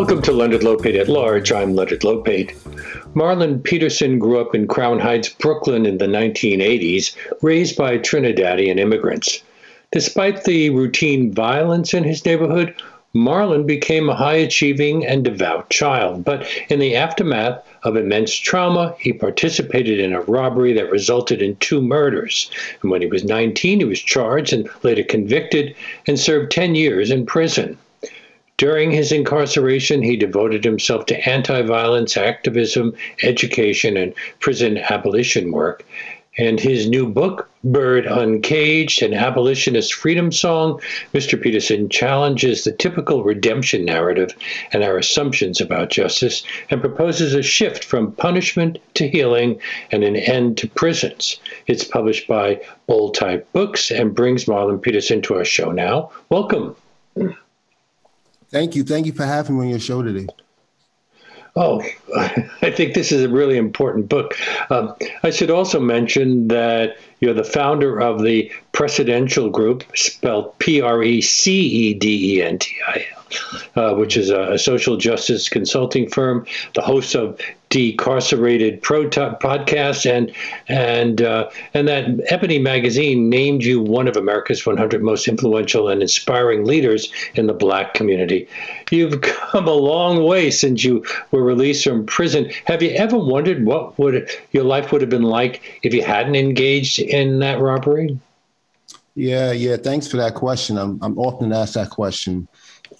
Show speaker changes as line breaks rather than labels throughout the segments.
Welcome to Leonard Lopate at Large. I'm Leonard Lopate. Marlon Peterson grew up in Crown Heights, Brooklyn in the 1980s, raised by Trinidadian immigrants. Despite the routine violence in his neighborhood, Marlon became a high achieving and devout child, but in the aftermath of immense trauma, he participated in a robbery that resulted in two murders. And when he was 19, he was charged and later convicted and served 10 years in prison. During his incarceration, he devoted himself to anti violence activism, education, and prison abolition work. And his new book, Bird Uncaged, an abolitionist freedom song, Mr. Peterson challenges the typical redemption narrative and our assumptions about justice and proposes a shift from punishment to healing and an end to prisons. It's published by Bold Type Books and brings Marlon Peterson to our show now. Welcome.
Thank you. Thank you for having me on your show today.
Oh, I think this is a really important book. Um, I should also mention that you're the founder of the Precedential Group, spelled P R E C E D E N T I uh, which is a, a, social justice consulting firm, the host of Decarcerated Pro podcast, and and uh, and that Ebony magazine named you one of America's 100 most influential and inspiring leaders in the Black community. You've come a long way since you were released from prison. Have you ever wondered what would your life would have been like if you hadn't engaged in that robbery?
Yeah, yeah. Thanks for that question. I'm I'm often asked that question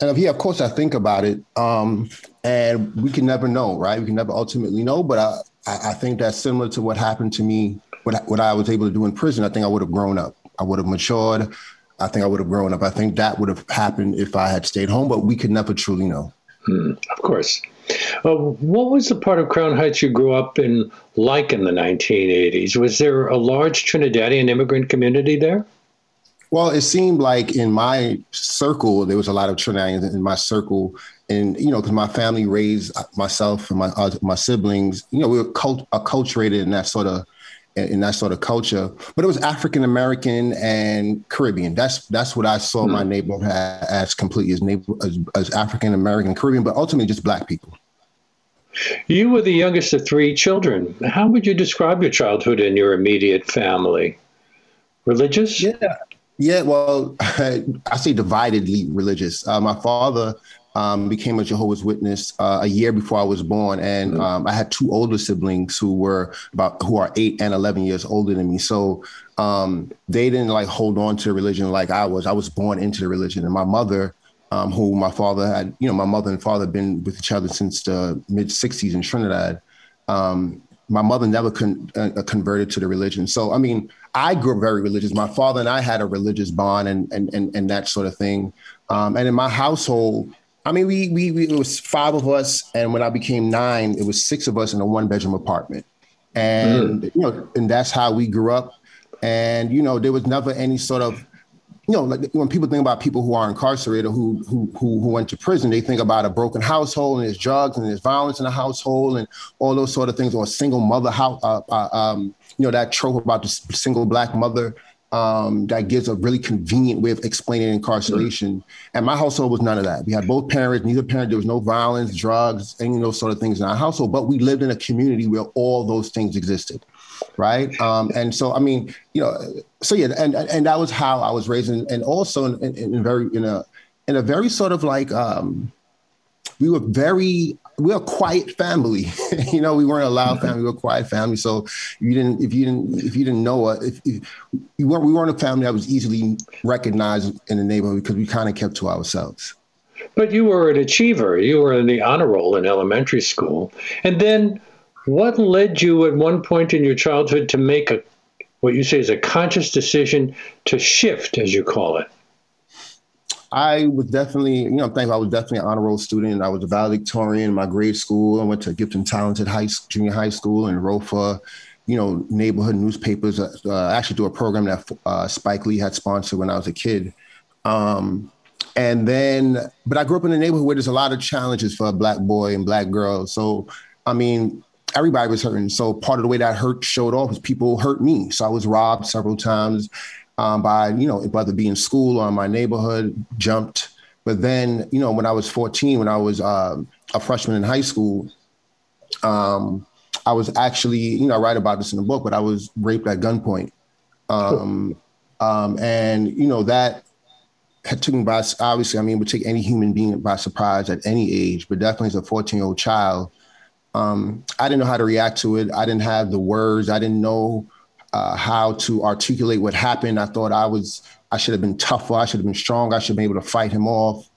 and yeah, of course, I think about it, um, and we can never know, right? We can never ultimately know. But I, I think that's similar to what happened to me, what what I was able to do in prison. I think I would have grown up. I would have matured. I think I would have grown up. I think that would have happened if I had stayed home, but we could never truly know.
Hmm, of course. Uh, what was the part of Crown Heights you grew up in like in the 1980s? Was there a large Trinidadian immigrant community there?
Well, it seemed like in my circle there was a lot of Trinidadians in my circle, and you know, because my family raised myself and my uh, my siblings, you know, we were cult- acculturated in that sort of in that sort of culture. But it was African American and Caribbean. That's that's what I saw mm-hmm. my neighborhood as completely as neighbor as, as African American Caribbean, but ultimately just black people.
You were the youngest of three children. How would you describe your childhood in your immediate family? Religious?
Yeah. Yeah, well, I say dividedly religious. Uh, my father um, became a Jehovah's Witness uh, a year before I was born, and mm-hmm. um, I had two older siblings who were about who are eight and eleven years older than me. So um, they didn't like hold on to religion like I was. I was born into the religion, and my mother. Um, who my father had, you know, my mother and father had been with each other since the mid 60s in Trinidad. Um, my mother never con- uh, converted to the religion. So, I mean, I grew up very religious. My father and I had a religious bond and and and, and that sort of thing. Um, and in my household, I mean, we, we we it was five of us, and when I became nine, it was six of us in a one bedroom apartment, and mm. you know, and that's how we grew up. And you know, there was never any sort of you know, like when people think about people who are incarcerated, who who who, who went to prison, they think about a broken household and there's drugs and there's violence in the household and all those sort of things, or a single mother house, uh, uh, um, you know, that trope about the single black mother um, that gives a really convenient way of explaining incarceration. Mm-hmm. And my household was none of that. We had both parents, neither parent, there was no violence, drugs, any of those sort of things in our household, but we lived in a community where all those things existed. Right. Um, and so, I mean, you know, so yeah, and, and that was how I was raised. And, and also in, in, in very, in a, in a very sort of like, um, we were very we're a quiet family. you know, we weren't a loud mm-hmm. family. We were a quiet family. So you didn't, if you didn't, if you didn't know us, if, if we weren't, we weren't a family that was easily recognized in the neighborhood because we kind of kept to ourselves.
But you were an achiever. You were in the honor roll in elementary school, and then what led you at one point in your childhood to make a what you say is a conscious decision to shift, as you call it?
I was definitely, you know, I'm I was definitely an honor roll student. I was a valedictorian in my grade school. I went to Gifted Talented High Junior High School in Rofa, you know, neighborhood newspapers. Uh, actually, do a program that uh, Spike Lee had sponsored when I was a kid. Um, and then, but I grew up in a neighborhood where there's a lot of challenges for a black boy and black girl. So, I mean, everybody was hurting. So part of the way that hurt showed off was people hurt me. So I was robbed several times um, by, you know, whether be in school or in my neighborhood, jumped, But then, you know, when I was 14, when I was uh, a freshman in high school, um, I was actually, you know, I write about this in the book, but I was raped at gunpoint. Um, um, and, you know, that had taken by, obviously, I mean, would take any human being by surprise at any age, but definitely as a 14 year old child. Um, I didn't know how to react to it. I didn't have the words. I didn't know uh, how to articulate what happened. I thought I was, I should have been tougher. I should have been strong. I should have been able to fight him off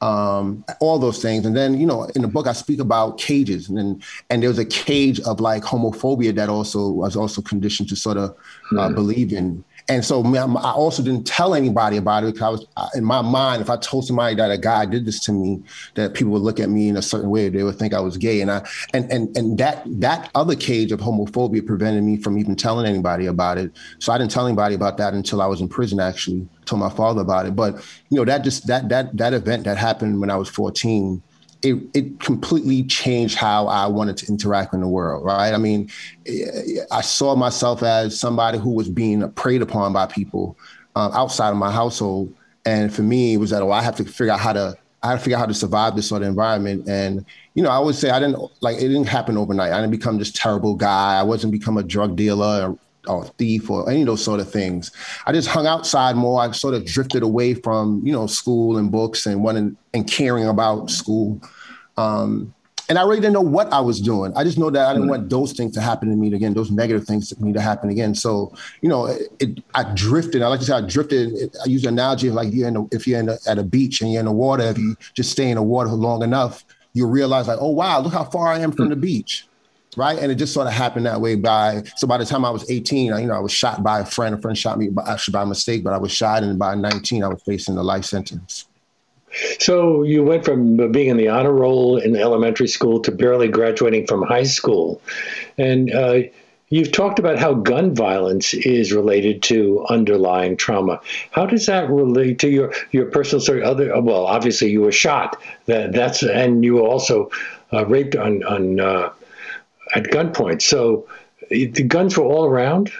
um, all those things. And then, you know, in the book, I speak about cages, and then, and there was a cage of like homophobia that also was also conditioned to sort of uh, mm. believe in and so I also didn't tell anybody about it because I was in my mind. If I told somebody that a guy did this to me, that people would look at me in a certain way. They would think I was gay, and I and and and that that other cage of homophobia prevented me from even telling anybody about it. So I didn't tell anybody about that until I was in prison. Actually, told my father about it. But you know that just that that that event that happened when I was 14 it, it completely changed how I wanted to interact in the world, right? I mean, I saw myself as somebody who was being preyed upon by people um, outside of my household. And for me, it was that, oh, I have to figure out how to, I had to figure out how to survive this sort of environment. And, you know, I would say I didn't, like, it didn't happen overnight. I didn't become this terrible guy. I wasn't become a drug dealer or, or thief or any of those sort of things. I just hung outside more. I sort of drifted away from, you know, school and books and wanting and caring about school. Um, and I really didn't know what I was doing. I just know that I didn't want those things to happen to me again, those negative things to me to happen again. So, you know, it, it, I drifted. I like to say I drifted. I use an analogy of like you're in a, if you're in a, at a beach and you're in the water, if you just stay in the water long enough, you realize like, oh wow, look how far I am from the beach. Right. And it just sort of happened that way by so by the time I was 18, I, you know, I was shot by a friend. A friend shot me by, actually by mistake, but I was shot and by 19, I was facing a life sentence.
So you went from being in the honor roll in elementary school to barely graduating from high school, and uh, you've talked about how gun violence is related to underlying trauma. How does that relate to your your personal story? Other well, obviously you were shot. That that's and you were also uh, raped on on uh, at gunpoint. So the guns were all around.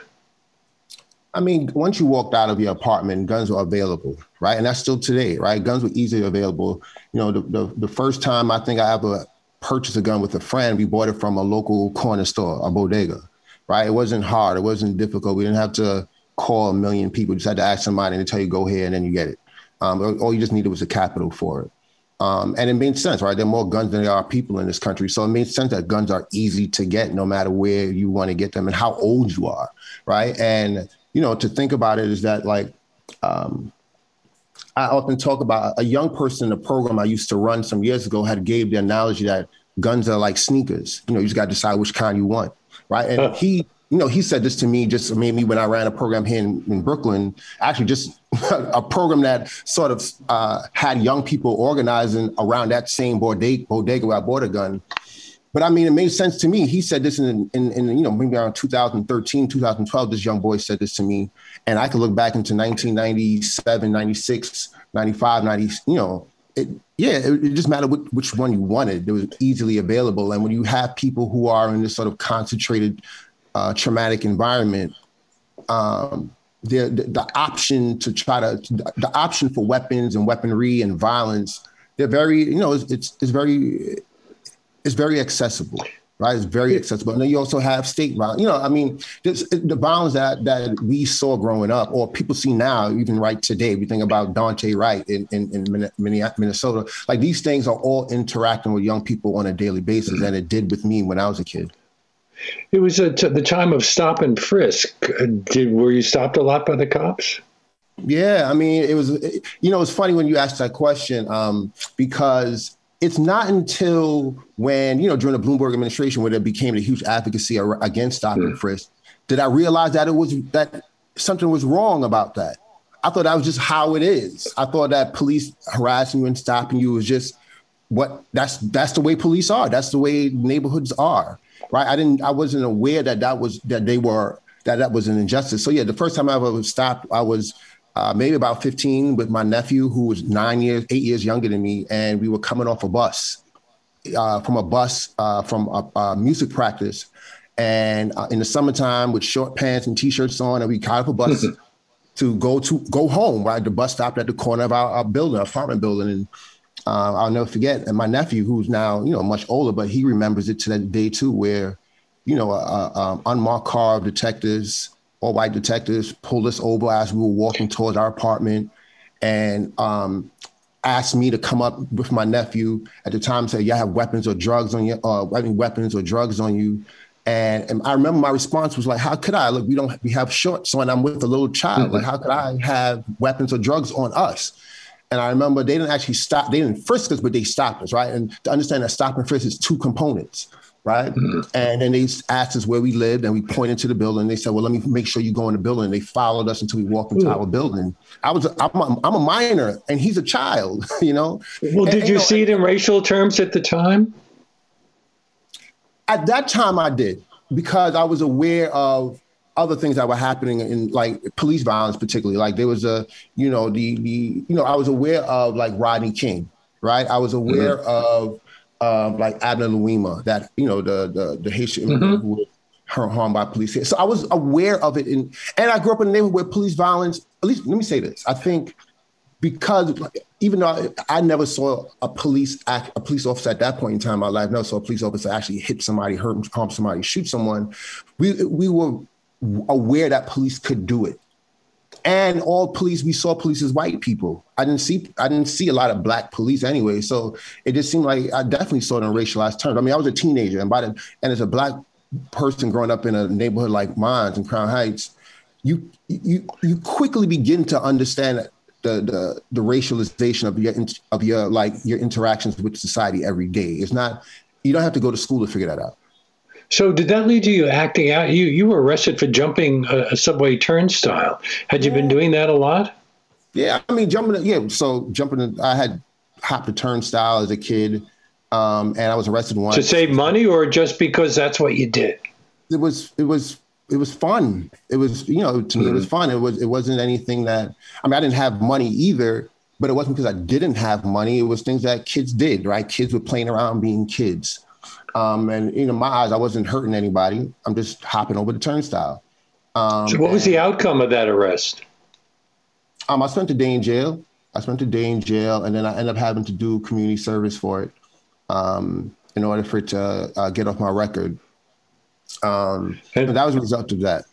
I mean, once you walked out of your apartment, guns were available, right? And that's still today, right? Guns were easily available. You know, the, the, the first time I think I ever purchased a gun with a friend, we bought it from a local corner store, a bodega, right? It wasn't hard. It wasn't difficult. We didn't have to call a million people. You just had to ask somebody and tell you, go here, and then you get it. Um, all you just needed was a capital for it. Um, and it made sense, right? There are more guns than there are people in this country. So it made sense that guns are easy to get no matter where you want to get them and how old you are, right? And you know, to think about it is that like um, I often talk about a young person in a program I used to run some years ago had gave the analogy that guns are like sneakers. You know, you just got to decide which kind you want, right? And he, you know, he said this to me just maybe when I ran a program here in, in Brooklyn, actually just a program that sort of uh, had young people organizing around that same bodega, bodega where I bought a gun. But I mean, it made sense to me. He said this in, in, in, you know, maybe around 2013, 2012, this young boy said this to me. And I could look back into 1997, 96, 95, 90, you know, it, yeah, it, it just mattered which, one you wanted. It was easily available. And when you have people who are in this sort of concentrated uh, traumatic environment, um, the, the, the option to try to, the option for weapons and weaponry and violence, they're very, you know, it's, it's, it's very, it's very accessible right? It's very accessible. And then you also have state violence. You know, I mean, this, the violence that that we saw growing up, or people see now, even right today. We think about Daunte Wright in, in, in Minnesota. Like these things are all interacting with young people on a daily basis, and it did with me when I was a kid.
It was at the time of stop and frisk. Did were you stopped a lot by the cops?
Yeah, I mean, it was. You know, it's funny when you asked that question um, because it's not until when, you know, during the Bloomberg administration, when it became a huge advocacy against stop and mm. frisk, did I realize that it was that something was wrong about that. I thought that was just how it is. I thought that police harassing you and stopping you was just what that's that's the way police are. That's the way neighborhoods are, right? I didn't, I wasn't aware that that was that they were that that was an injustice. So yeah, the first time I ever was stopped, I was uh, maybe about 15 with my nephew who was nine years, eight years younger than me. And we were coming off a bus uh, from a bus uh, from a, a, music practice. And uh, in the summertime with short pants and t-shirts on and we caught up a bus to go to go home. Right, the bus stopped at the corner of our, our building, our apartment building, and uh, I'll never forget. And my nephew, who's now you know much older, but he remembers it to that day too, where you know, a, a um, unmarked car of detectives, white detectives, pulled us over as we were walking towards our apartment, and um, asked me to come up with my nephew at the time. Said, "You have weapons or drugs on you? Uh, weapons or drugs on you?" And, and, I remember my response was like, "How could I? Look, we don't we have shorts on. I'm with a little child. Like, how could I have weapons or drugs on us?" And I remember they didn't actually stop. They didn't frisk us, but they stopped us, right? And to understand that stop and frisk is two components right? Mm-hmm. And then they asked us where we lived, and we pointed to the building. They said, "Well, let me make sure you go in the building." They followed us until we walked into our building. I was, I'm a, I'm a minor, and he's a child, you know.
Well, did and, you, know, see it in racial terms at the time?
At that time, I did because I was aware of other things that were happening in like police violence, particularly. Like there was a, you know, the the, you know, I was aware of like Rodney King, right? I was aware mm-hmm. of um, like Abner Louima, that you know the the, the Haitian mm-hmm. who was harmed by police. So I was aware of it, in, and I grew up in a neighborhood where police violence. At least, let me say this: I think because even though I, I, never saw a police act, a police officer at that point in time in my life, never saw a police officer actually hit somebody, hurt, harm somebody, shoot someone. We we were aware that police could do it and all police we saw police as white people. I didn't see i didn't see a lot of black police anyway. So it just seemed like i definitely saw it in racialized terms i mean i was a teenager and by the and as a black person growing up in a neighborhood like mine in crown heights you you you quickly begin to understand the the, the racialization of your of your like your interactions with society every day. It's not you don't have to go to school to figure that out
so did that lead to you acting out? You you were arrested for jumping a, a subway turnstile. Had you been doing that a lot?
Yeah, I mean jumping. Yeah, so jumping. I had hopped a turnstile as a kid, um, and I was arrested once
to save money, or just because that's what you did.
It was. It was. It was fun. It was. You know, to me, mm-hmm. it was mm. fun. It was. It wasn't anything that. I mean, I didn't have money either, but it wasn't because I didn't have money. It was things that kids did. Right? Kids were playing around being kids. Um, and you know, my eyes, I wasn't hurting anybody. I'm just hopping over the turnstile.
Um, so, what was the outcome of that arrest?
Um, I spent a day in jail. I spent a day in jail, and then I ended up having to do community service for it um, in order for it to uh, get off my record. Um, and that was a result of that.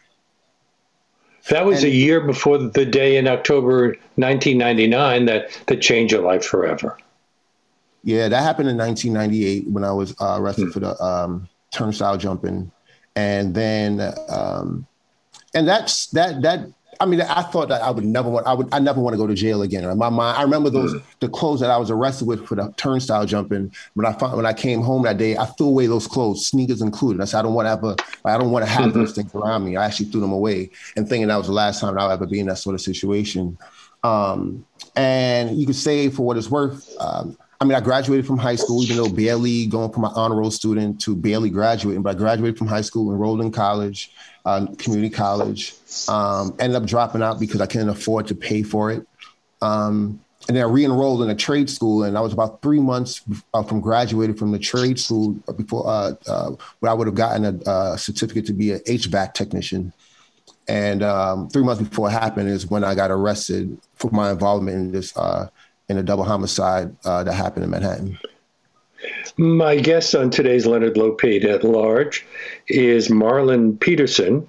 That was and, a year before the day in October 1999 that that changed your life forever.
Yeah, that happened in 1998 when I was uh, arrested mm. for the um, turnstile jumping, and then um, and that's that that. I mean, I thought that I would never want. I would. I never want to go to jail again. In my mind, I remember those mm. the clothes that I was arrested with for the turnstile jumping. When I found, when I came home that day, I threw away those clothes, sneakers included. I said, I don't want to ever. I don't want to have those things around me. I actually threw them away and thinking that was the last time I'll ever be in that sort of situation. Um, and you could say, for what it's worth, um, I mean, I graduated from high school, even though barely going from an honor roll student to barely graduating, but I graduated from high school, enrolled in college, uh, community college, um, ended up dropping out because I couldn't afford to pay for it. Um, and then I re-enrolled in a trade school, and I was about three months uh, from graduating from the trade school before uh, uh, where I would have gotten a, a, certificate to be an HVAC technician. And um, three months before it happened is when I got arrested for my involvement in this uh, in a double homicide uh, that happened in Manhattan.
My guest on today's Leonard Lopate at Large is Marlon Peterson.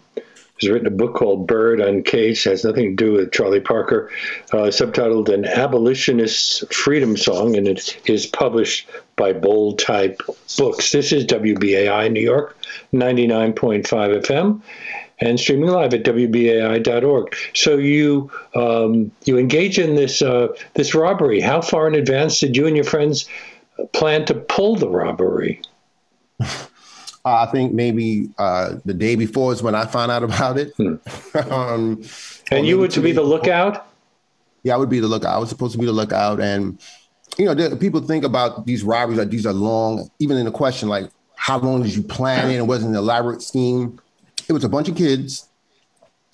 He's written a book called Bird Uncaged, has nothing to do with Charlie Parker, uh, subtitled An Abolitionist Freedom Song, and it is published by Bold Type Books. This is WBAI New York, 99.5 FM and streaming live at wbai.org. So you um, you engage in this uh, this robbery. How far in advance did you and your friends plan to pull the robbery?
Uh, I think maybe uh, the day before is when I found out about it. Hmm.
um, and you were to be the lookout.
Yeah, I would be the lookout. I was supposed to be the lookout, and you know, people think about these robberies like these are long. Even in the question, like how long did you plan it? It wasn't an elaborate scheme it was a bunch of kids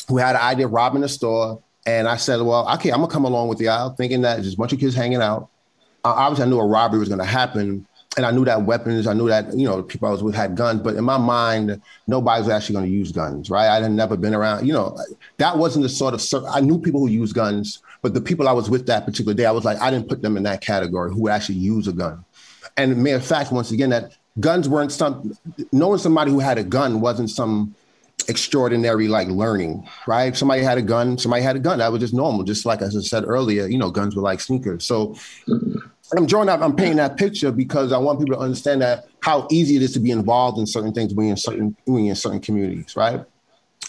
who had an idea of robbing a store. And I said, well, okay, I'm gonna come along with aisle, thinking that just a bunch of kids hanging out. Uh, obviously, I knew a robbery was gonna happen. and I knew that weapons, I knew that you know people I was with had guns, but in my mind, nobody was actually to use guns, right? I had never been around, you know, that wasn't the sort of. I knew people who use guns, but the people I was with that particular day, I was like, I didn't put them in that category who would actually use a gun. And matter of fact, once again, that guns weren't some. Knowing somebody who had a gun wasn't some extraordinary like learning, right? Somebody had a gun, somebody had a gun. That was just normal. Just like as I said earlier, you know, guns were like sneakers. So I'm drawing out, I'm painting that picture because I want people to understand that how easy it is to be involved in certain things when you're in certain when you're in certain communities, right?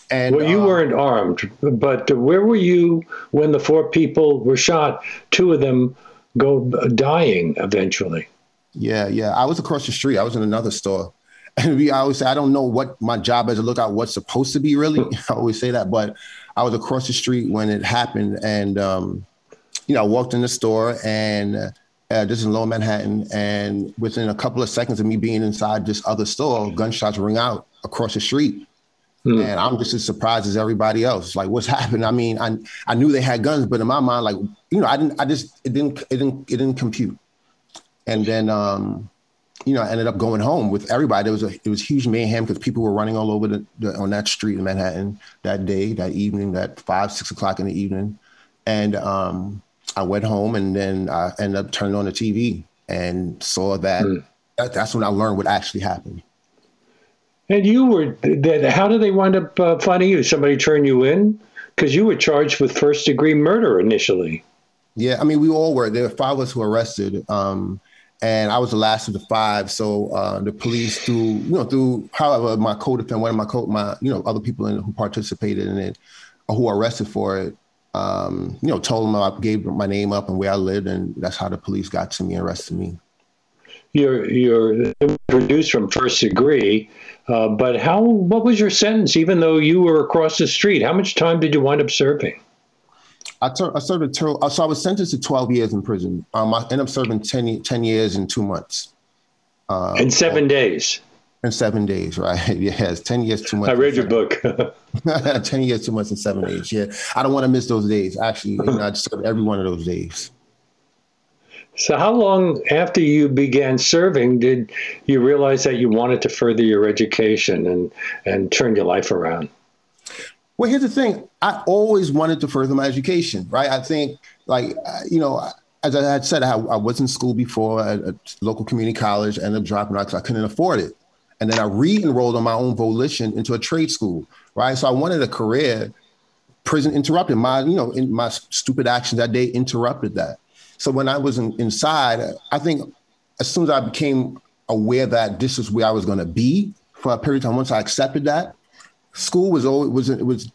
And well, you uh, weren't armed, but where were you when the four people were shot? Two of them go dying eventually.
Yeah, yeah. I was across the street. I was in another store. And we I always say I don't know what my job as a lookout what's supposed to be really. I always say that, but I was across the street when it happened, and um, you know, I walked in the store and uh, this is in Lower Manhattan, and within a couple of seconds of me being inside this other store, gunshots ring out across the street. Mm. And I'm just as surprised as everybody else. Like, what's happened? I mean, I I knew they had guns, but in my mind, like, you know, I didn't, I just it didn't, it didn't, it didn't compute. And then, um, you know, I ended up going home with everybody. There was a it was huge mayhem because people were running all over the, the, on that street in Manhattan that day, that evening, that five six o'clock in the evening, and um, I went home and then I ended up turning on the TV and saw that. Mm. that that's when I learned what actually happened.
And you were, how did they wind up uh, finding you? Somebody turn you in? Because you were charged with first degree murder initially.
Yeah, I mean, we all were. There were five of us who were arrested. Um, and I was the last of the five. So uh, the police, through you know, through however my co-defendant, one of my co, my you know, other people in, who participated in it, or who arrested for it, um, you know, told them I gave my name up and where I lived, and that's how the police got to me and arrested me.
You're you're produced from first degree, uh, but how? What was your sentence? Even though you were across the street, how much time did you wind up serving?
I, ter- I served a uh, so I was sentenced to 12 years in prison. Um, I ended up serving 10, 10 years and two months.
Uh, in seven days
in seven days, right? yes, ten years, two months.
I read your book.
ten years, two months, and seven days. Yeah, I don't want to miss those days. Actually, you know, I served every one of those days.
So, how long after you began serving did you realize that you wanted to further your education and and turn your life around?
Well, here's the thing. I always wanted to further my education, right? I think, like, you know, as I had said, I, I was in school before at a local community college, ended up dropping out because I couldn't afford it. And then I re-enrolled on my own volition into a trade school, right? So I wanted a career. Prison interrupted my, you know, in my stupid actions that day interrupted that. So when I was in, inside, I think as soon as I became aware that this is where I was going to be for a period of time, once I accepted that, school was always was it was.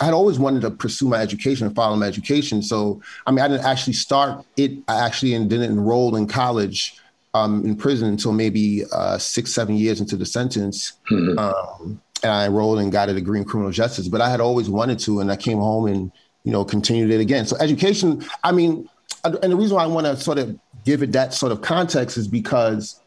I had always wanted to pursue my education and follow my education. So I mean, I didn't actually start it. I actually didn't enroll in college um, in prison until maybe uh, six, seven years into the sentence. Mm-hmm. Um, and I enrolled and got a degree in criminal justice. But I had always wanted to, and I came home and you know continued it again. So education, I mean, and the reason why I want to sort of give it that sort of context is because,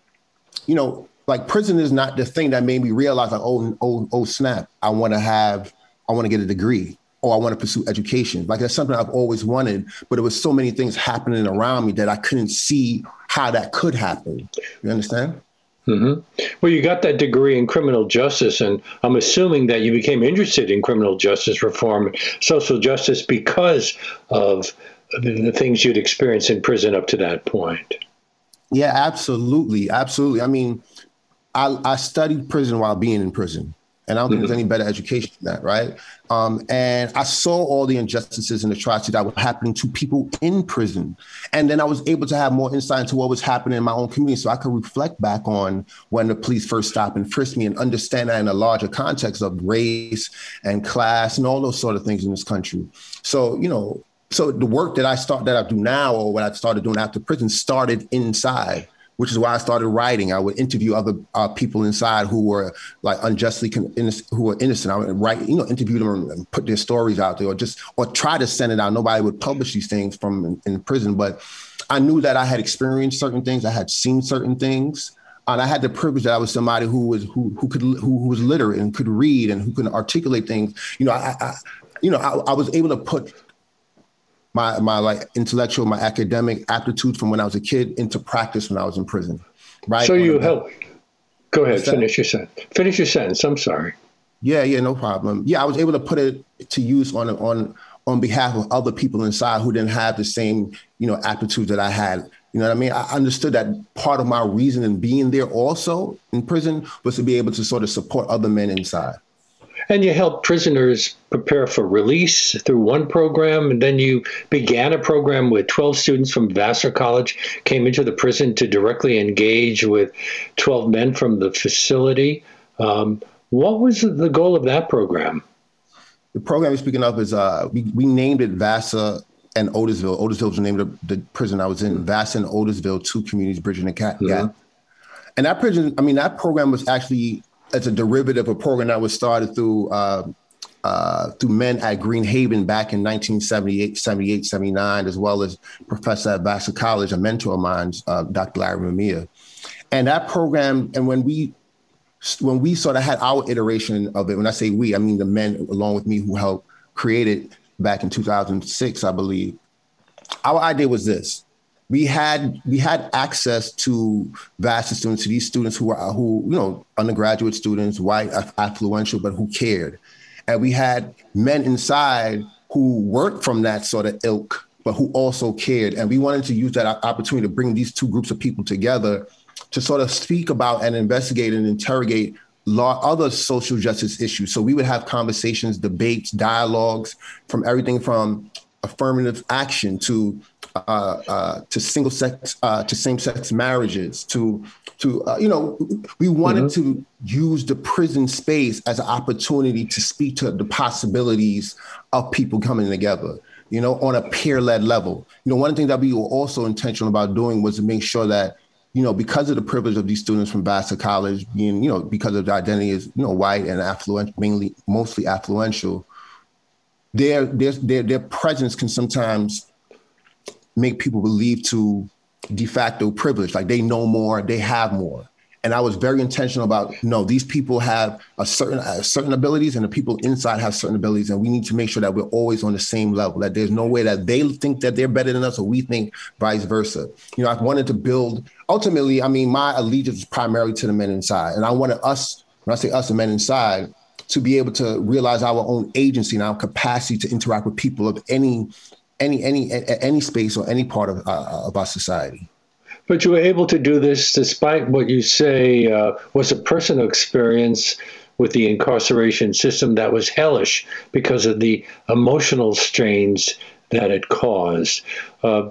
you know, like prison is not the thing that made me realize like, oh, oh, oh, snap, I want to have, I want to get a degree or I want to pursue education. Like that's something I've always wanted, but there was so many things happening around me that I couldn't see how that could happen. You understand?
Mm-hmm. Well, you got that degree in criminal justice, and I'm assuming that you became interested in criminal justice reform, social justice, because of the things you'd experienced in prison up to that point.
Yeah, absolutely, absolutely. I mean, I, I studied prison while being in prison. And I don't think there's any better education than that, right? Um, and I saw all the injustices and atrocities that were happening to people in prison. And then I was able to have more insight into what was happening in my own community. So I could reflect back on when the police first stopped and frisked me and understand that in a larger context of race and class and all those sort of things in this country. So, you know, so the work that I start that I do now or what I started doing after prison started inside which is why I started writing. I would interview other uh, people inside who were like unjustly con- who were innocent. I would write, you know, interview them and put their stories out there, or just or try to send it out. Nobody would publish these things from in, in prison, but I knew that I had experienced certain things. I had seen certain things and I had the privilege that I was somebody who was who who could who, who was literate and could read and who could articulate things. You know, I, I you know I, I, was able to put my my like intellectual, my academic aptitude from when I was a kid into practice when I was in prison.
right? So you help. Go ahead. Finish your sentence. Finish your sentence. I'm sorry.
Yeah, yeah, no problem. Yeah, I was able to put it to use on on on behalf of other people inside who didn't have the same, you know, aptitude that I had. You know what I mean? I understood that part of my reason in being there also in prison was to be able to sort of support other men inside.
And you help prisoners prepare for release through one program, and then you began a program with 12 students from Vassar College came into the prison to directly engage with 12 men from the facility. Um, what was the goal of that program?
The program you're speaking of is uh, we, we named it Vassar and Otisville. Otisville was the name of the, the prison I was in. Vassar and Otisville, two communities bridging the gap. Mm-hmm. And that prison, I mean, that program was actually it's a derivative of a program that was started through uh, uh, through men at Green Haven back in 1978, 78, 79, as well as professor at Vassar College, a mentor of mine, uh, Dr. Larry Mamiya. And that program, and when we when we sort of had our iteration of it, when I say we, I mean the men along with me who helped create it back in 2006, I believe. Our idea was this: we had we had access to vast students, to these students who are who you know undergraduate students, white, affluential, but who cared, and we had men inside who weren't from that sort of ilk, but who also cared, and we wanted to use that opportunity to bring these two groups of people together to sort of speak about and investigate and interrogate law, other social justice issues. So we would have conversations, debates, dialogues from everything from affirmative action to uh, uh, to single sex uh, to same sex marriages to to uh, you know we wanted mm-hmm. to use the prison space as an opportunity to speak to the possibilities of people coming together you know on a peer led level you know one of the things that we were also intentional about doing was to make sure that you know, because of the privilege of these students from Vassar College being, you know, because of their identity is, you know, white and affluent, mainly mostly affluential, their their their their presence can sometimes make people believe to de facto privilege, like they know more, they have more and I was very intentional about no, these people have a certain uh, certain abilities, and the people inside have certain abilities, and we need to make sure that we're always on the same level. That there's no way that they think that they're better than us, or we think vice versa. You know, I wanted to build. Ultimately, I mean, my allegiance is primarily to the men inside, and I wanted us. When I say us, the men inside, to be able to realize our own agency and our capacity to interact with people of any any any any space or any part of uh, of our society.
But you were able to do this despite what you say uh, was a personal experience with the incarceration system that was hellish because of the emotional strains that it caused. Uh,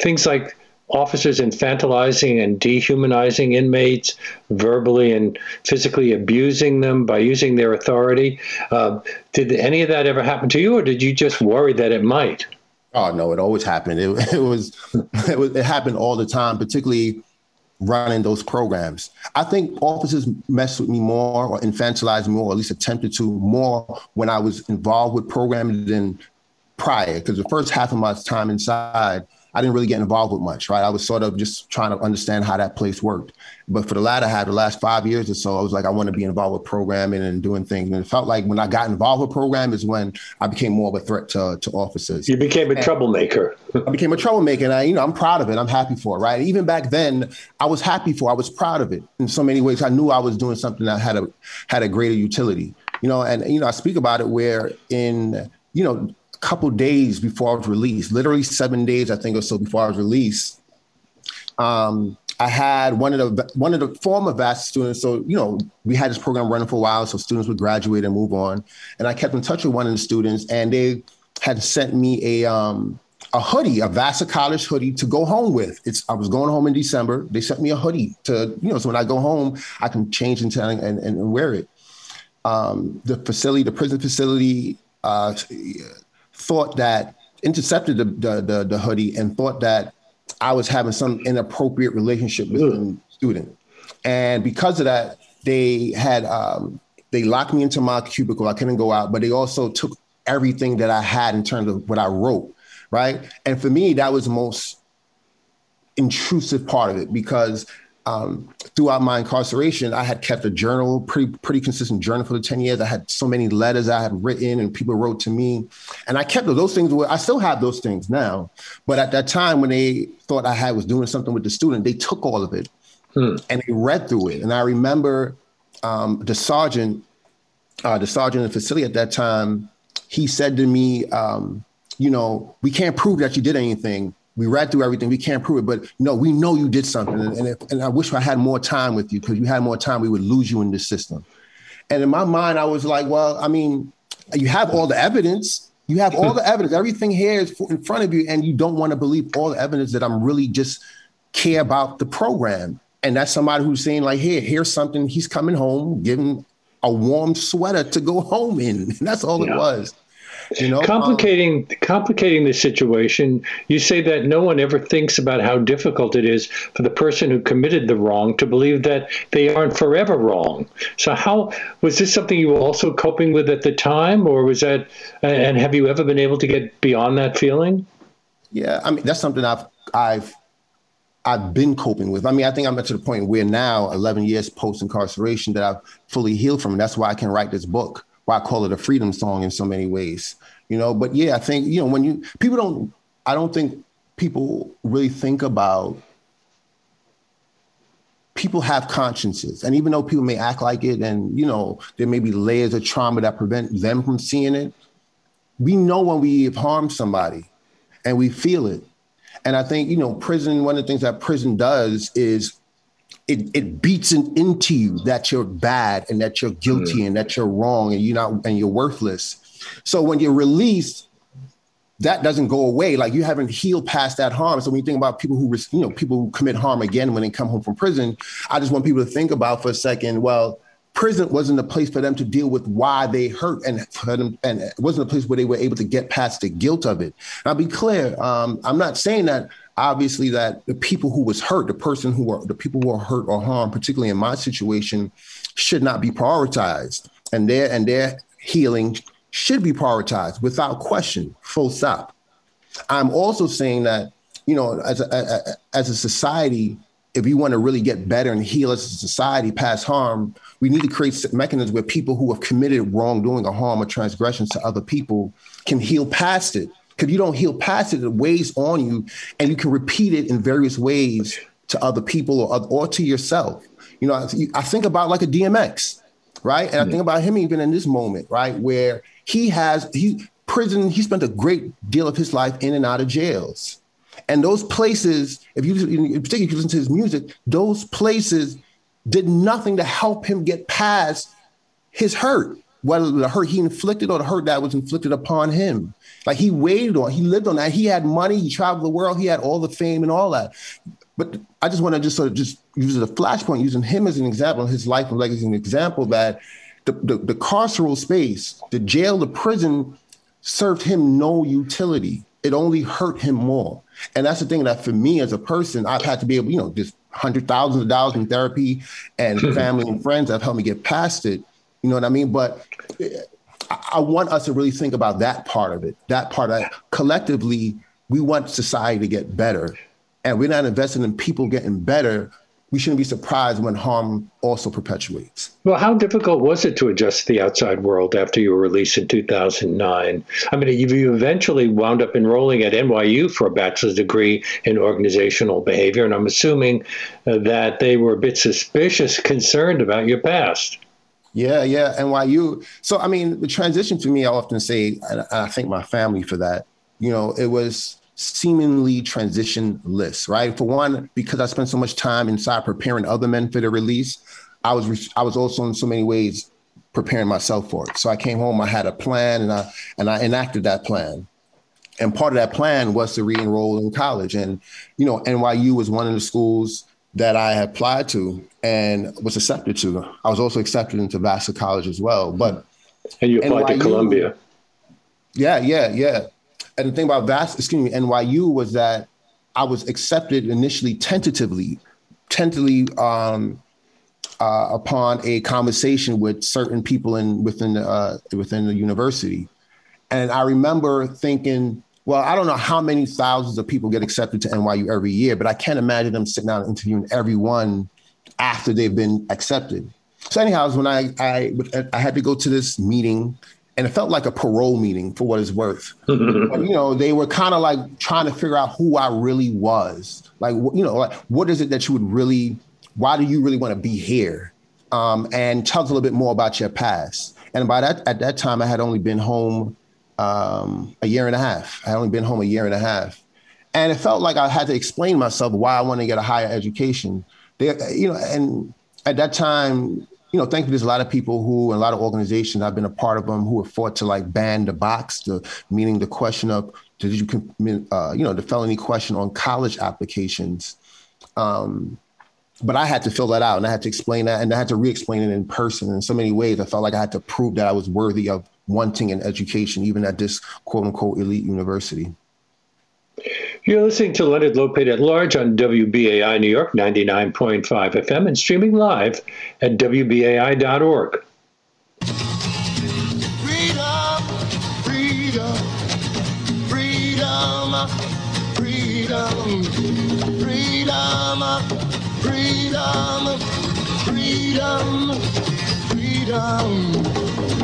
things like officers infantilizing and dehumanizing inmates, verbally and physically abusing them by using their authority. Uh, did any of that ever happen to you, or did you just worry that it might?
Oh no, it always happened. It, it was it was it happened all the time, particularly running those programs. I think officers messed with me more or infantilized me more, or at least attempted to more when I was involved with programming than prior. Because the first half of my time inside, I didn't really get involved with much, right? I was sort of just trying to understand how that place worked. But for the latter half, the last five years or so, I was like, I want to be involved with programming and doing things. And it felt like when I got involved with program is when I became more of a threat to, to officers.
You became a and troublemaker.
I became a troublemaker, and I, you know, I'm proud of it. I'm happy for it, right? Even back then, I was happy for. It. I was proud of it in so many ways. I knew I was doing something that had a had a greater utility, you know. And you know, I speak about it where in you know couple days before I was released, literally seven days, I think or so before I was released, um, I had one of the one of the former Vassar students. So you know, we had this program running for a while, so students would graduate and move on. And I kept in touch with one of the students, and they had sent me a um, a hoodie, a Vassar College hoodie to go home with. It's I was going home in December. They sent me a hoodie to you know, so when I go home, I can change into and, and, and wear it. Um, the facility, the prison facility, uh, thought that intercepted the, the, the, the hoodie and thought that I was having some inappropriate relationship with a student. And because of that, they had um, they locked me into my cubicle. I couldn't go out, but they also took everything that I had in terms of what I wrote, right? And for me, that was the most intrusive part of it because um, throughout my incarceration, I had kept a journal, pretty pretty consistent journal for the ten years. I had so many letters I had written, and people wrote to me, and I kept those things. Were, I still have those things now, but at that time when they thought I had was doing something with the student, they took all of it, hmm. and they read through it. And I remember um, the sergeant, uh, the sergeant in the facility at that time, he said to me, um, you know, we can't prove that you did anything. We read through everything. We can't prove it, but you know, we know you did something. And, and, if, and I wish I had more time with you because you had more time, we would lose you in this system. And in my mind, I was like, well, I mean, you have all the evidence. You have all the evidence. Everything here is in front of you, and you don't want to believe all the evidence that I'm really just care about the program. And that's somebody who's saying, like, here, here's something. He's coming home, giving a warm sweater to go home in. And that's all yeah. it was.
You know, complicating um, complicating the situation. You say that no one ever thinks about how difficult it is for the person who committed the wrong to believe that they aren't forever wrong. So, how was this something you were also coping with at the time, or was that? And have you ever been able to get beyond that feeling?
Yeah, I mean that's something I've I've I've been coping with. I mean, I think I'm at to the point where now, 11 years post incarceration, that I've fully healed from. And that's why I can write this book. Why I call it a freedom song in so many ways you know? But yeah i think you know when you people don't i don't think people really think about people have consciences. And even though people may act like it and you know there may be layers of trauma that prevent them from seeing it we know when we have harmed somebody and we feel it. And i think you know prison one of the things that prison does is it, it beats it into you that you're bad and that you're guilty mm. and that you're wrong and you're not and you're worthless so when you're released, that doesn't go away. Like you haven't healed past that harm. So when you think about people who, you know, people who commit harm again when they come home from prison, I just want people to think about for a second. Well, prison wasn't a place for them to deal with why they hurt, and for them, and it wasn't a place where they were able to get past the guilt of it. And I'll be clear. Um, I'm not saying that obviously that the people who was hurt, the person who are the people who are hurt or harmed, particularly in my situation, should not be prioritized, and their and their healing should be prioritized without question, full stop. I'm also saying that, you know, as a, as a society, if we want to really get better and heal as a society past harm, we need to create mechanisms where people who have committed wrongdoing or harm or transgressions to other people can heal past it. Because you don't heal past it, it weighs on you, and you can repeat it in various ways to other people or, or to yourself. You know, I think about like a DMX, right? And mm-hmm. I think about him even in this moment, right, where he has he prison. He spent a great deal of his life in and out of jails, and those places, if you in particular if you listen to his music, those places did nothing to help him get past his hurt, whether the hurt he inflicted or the hurt that was inflicted upon him. Like he waited on, he lived on that. He had money, he traveled the world, he had all the fame and all that. But I just want to just sort of just use it as a flashpoint, using him as an example, his life and legacy, an example that the, the, the carceral space, the jail, the prison served him no utility. It only hurt him more. And that's the thing that for me as a person, I've had to be able, you know, just hundred thousands of dollars in therapy and family and friends have helped me get past it. You know what I mean? But I want us to really think about that part of it. That part that collectively we want society to get better. And we're not investing in people getting better we shouldn't be surprised when harm also perpetuates.
Well, how difficult was it to adjust to the outside world after you were released in 2009? I mean, you eventually wound up enrolling at NYU for a bachelor's degree in organizational behavior, and I'm assuming uh, that they were a bit suspicious, concerned about your past.
Yeah, yeah, and NYU. So, I mean, the transition for me, I often say, and I thank my family for that. You know, it was seemingly transitionless, right? For one, because I spent so much time inside preparing other men for the release, I was I was also in so many ways preparing myself for it. So I came home, I had a plan, and I and I enacted that plan. And part of that plan was to re-enroll in college. And you know, NYU was one of the schools that I applied to and was accepted to. I was also accepted into Vassar College as well. But
and you applied NYU, to Columbia.
Yeah, yeah, yeah and the thing about Vass, excuse me, NYU was that I was accepted initially tentatively, tentatively um, uh, upon a conversation with certain people in within the, uh, within the university, and I remember thinking, well, I don't know how many thousands of people get accepted to NYU every year, but I can't imagine them sitting down and interviewing everyone after they've been accepted. So anyhow, when I, I I had to go to this meeting and it felt like a parole meeting for what it's worth. but, you know, they were kind of like trying to figure out who I really was. Like, you know, like what is it that you would really why do you really want to be here? Um, and tell us a little bit more about your past. And by that, at that time, I had only been home um, a year and a half. I had only been home a year and a half, and it felt like I had to explain myself why I wanted to get a higher education. There, you know, and at that time, you know, thankfully, there's a lot of people who, and a lot of organizations, I've been a part of them, who have fought to like ban the box, the meaning the question of did you commit, uh, you know, the felony question on college applications. Um, but I had to fill that out and I had to explain that and I had to re-explain it in person in so many ways. I felt like I had to prove that I was worthy of wanting an education, even at this quote unquote elite university.
You're listening to Leonard Lopate at Large on WBAI New York 99.5 FM and streaming live at WBAI.org. Freedom, freedom, freedom, freedom, freedom, freedom, freedom.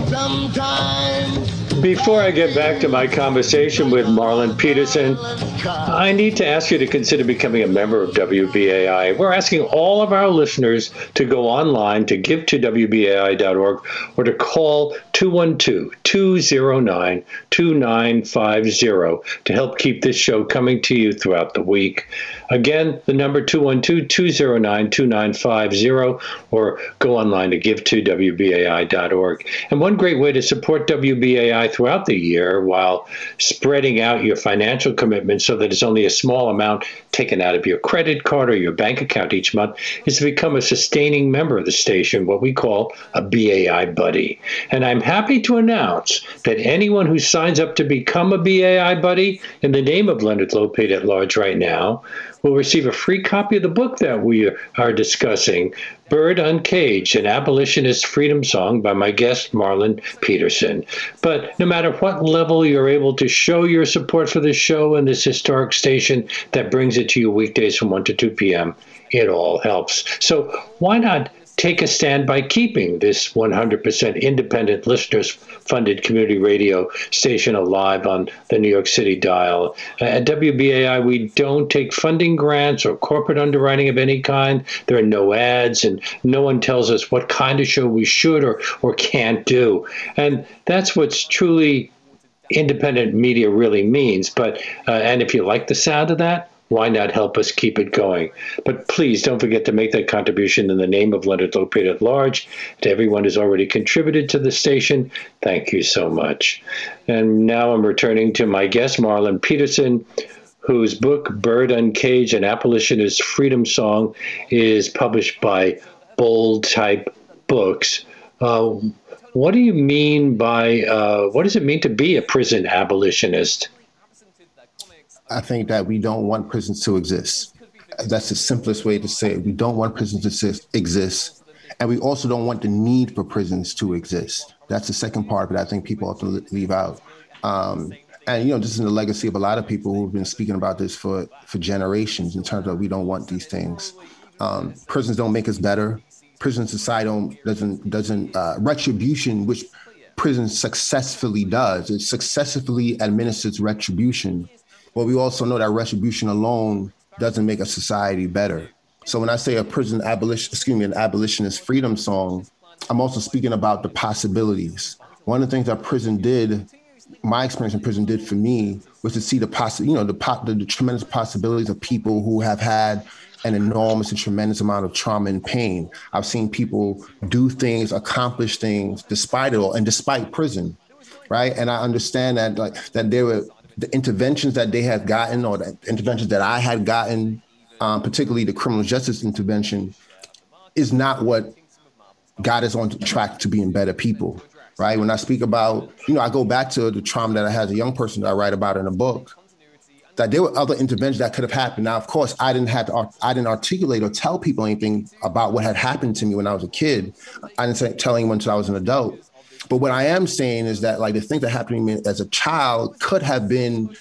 Sometimes before I get back to my conversation with Marlon Peterson, I need to ask you to consider becoming a member of WBAI. We're asking all of our listeners to go online to give to WBAI.org or to call 212 209 2950 to help keep this show coming to you throughout the week. Again, the number 212 209 2950 or go online to give to WBAI.org. And one great way to support WBAI throughout the year while spreading out your financial commitments so that it's only a small amount taken out of your credit card or your bank account each month is to become a sustaining member of the station, what we call a BAI buddy. And I'm happy to announce that anyone who signs up to become a BAI buddy in the name of Leonard Lopate at large right now will receive a free copy of the book that we are discussing, Bird Uncaged, an abolitionist freedom song by my guest, Marlon Peterson. But no matter what level you're able to show your support for this show and this historic station that brings it to you weekdays from 1 to 2 p.m., it all helps. So why not take a stand by keeping this 100% independent listeners funded community radio station alive on the New York City dial. At WBAI, we don't take funding grants or corporate underwriting of any kind. There are no ads, and no one tells us what kind of show we should or, or can't do. And that's what's truly independent media really means. But uh, and if you like the sound of that, why not help us keep it going? But please don't forget to make that contribution in the name of Leonard Lopate at large. To everyone who's already contributed to the station, thank you so much. And now I'm returning to my guest, Marlon Peterson, whose book, Bird Uncaged, an abolitionist freedom song, is published by Bold Type Books. Uh, what do you mean by, uh, what does it mean to be a prison abolitionist?
I think that we don't want prisons to exist. That's the simplest way to say it. We don't want prisons to exist. And we also don't want the need for prisons to exist. That's the second part but I think people often leave out. Um, and you know, this is the legacy of a lot of people who've been speaking about this for for generations. In terms of we don't want these things. Um, prisons don't make us better. Prison society doesn't doesn't uh, retribution, which prison successfully does. It successfully administers retribution but we also know that retribution alone doesn't make a society better. So when I say a prison abolition, excuse me, an abolitionist freedom song, I'm also speaking about the possibilities. One of the things that prison did, my experience in prison did for me, was to see the poss- you know, the, po- the, the tremendous possibilities of people who have had an enormous and tremendous amount of trauma and pain. I've seen people do things, accomplish things despite it all, and despite prison, right? And I understand that like that there were the interventions that they had gotten or the interventions that I had gotten, um, particularly the criminal justice intervention, is not what got us on track to being better people. Right. When I speak about, you know, I go back to the trauma that I had as a young person that I write about in a book. That there were other interventions that could have happened. Now, of course, I didn't have to. I didn't articulate or tell people anything about what had happened to me when I was a kid. I didn't tell anyone until I was an adult. But what I am saying is that like the things that happened to me as a child could have been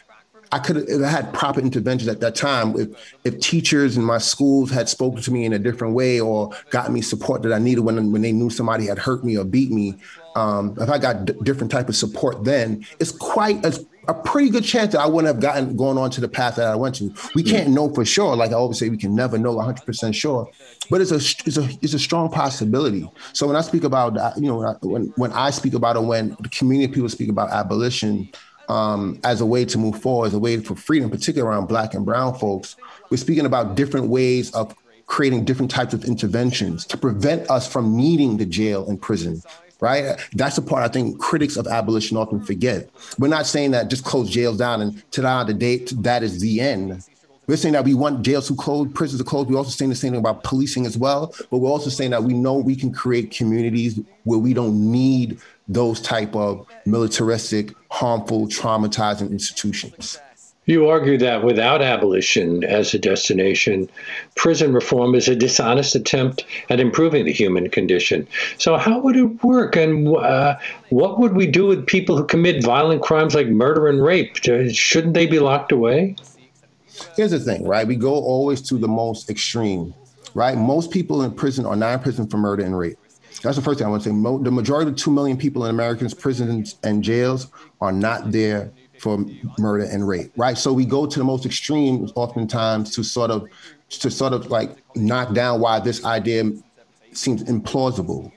I could have had proper interventions at that time. If if teachers in my schools had spoken to me in a different way or got me support that I needed when when they knew somebody had hurt me or beat me, um, if I got d- different type of support then, it's quite as a pretty good chance that I wouldn't have gotten going on to the path that I went to. We can't know for sure. Like I always say, we can never know 100 percent sure, but it's a it's a it's a strong possibility. So when I speak about you know when I, when, when I speak about it, when the community people speak about abolition um, as a way to move forward, as a way for freedom, particularly around Black and Brown folks, we're speaking about different ways of creating different types of interventions to prevent us from needing the jail and prison right? That's the part I think critics of abolition often forget. We're not saying that just close jails down and ta-da, the date that is the end. We're saying that we want jails to close, prisons to close. We're also saying the same thing about policing as well. But we're also saying that we know we can create communities where we don't need those type of militaristic, harmful, traumatizing institutions.
You argue that without abolition as a destination, prison reform is a dishonest attempt at improving the human condition. So, how would it work? And uh, what would we do with people who commit violent crimes like murder and rape? Shouldn't they be locked away?
Here's the thing, right? We go always to the most extreme, right? Most people in prison are not in prison for murder and rape. That's the first thing I want to say. the majority of the 2 million people in Americans' prisons and jails are not there for murder and rape, right? So we go to the most extreme oftentimes to sort of to sort of like knock down why this idea seems implausible.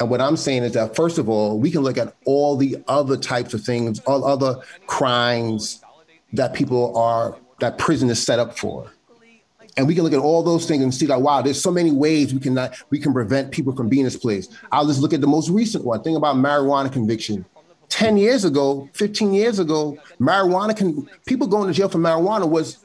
And what I'm saying is that first of all, we can look at all the other types of things, all other crimes that people are that prison is set up for. And we can look at all those things and see like, wow, there's so many ways we can not, we can prevent people from being in this place. I'll just look at the most recent one. Think about marijuana conviction. 10 years ago, 15 years ago, marijuana can people going to jail for marijuana was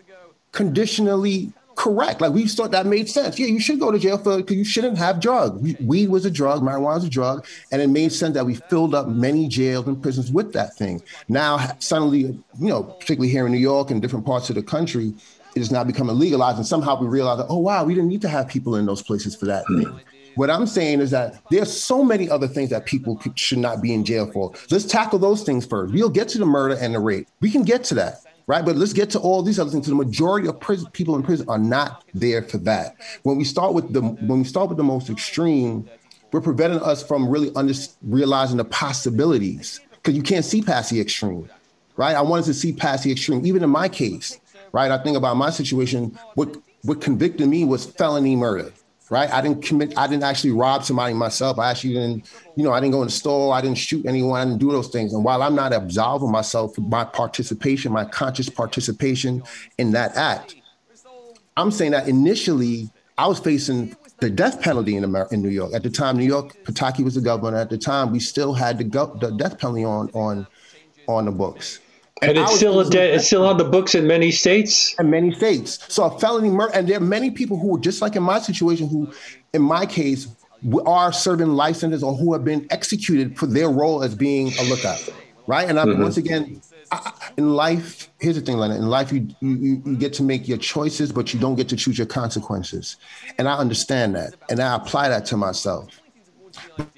conditionally correct. Like we thought that made sense. Yeah, you should go to jail for because you shouldn't have drugs. Weed was a drug, marijuana was a drug, and it made sense that we filled up many jails and prisons with that thing. Now suddenly, you know, particularly here in New York and different parts of the country, it is now becoming legalized, and somehow we realize that oh wow, we didn't need to have people in those places for that thing. What I'm saying is that there's so many other things that people should not be in jail for. Let's tackle those things first. We'll get to the murder and the rape. We can get to that, right? But let's get to all these other things. So the majority of prison, people in prison are not there for that. When we start with the when we start with the most extreme, we're preventing us from really under, realizing the possibilities because you can't see past the extreme, right? I wanted to see past the extreme, even in my case, right? I think about my situation. What what convicted me was felony murder right? I didn't commit, I didn't actually rob somebody myself. I actually didn't, you know, I didn't go in the store, I didn't shoot anyone, I didn't do those things. And while I'm not absolving myself for my participation, my conscious participation in that act, I'm saying that initially I was facing the death penalty in America, in New York. At the time, New York, Pataki was the governor. At the time, we still had the, go- the death penalty on on on the books.
And, and it's still a de- it's still on the books in many states.
In many states. So a felony murder, and there are many people who are just like in my situation, who, in my case, are serving life sentences or who have been executed for their role as being a lookout, right? And I, mm-hmm. once again, I, in life, here's the thing, Leonard. In life, you, you you get to make your choices, but you don't get to choose your consequences. And I understand that, and I apply that to myself.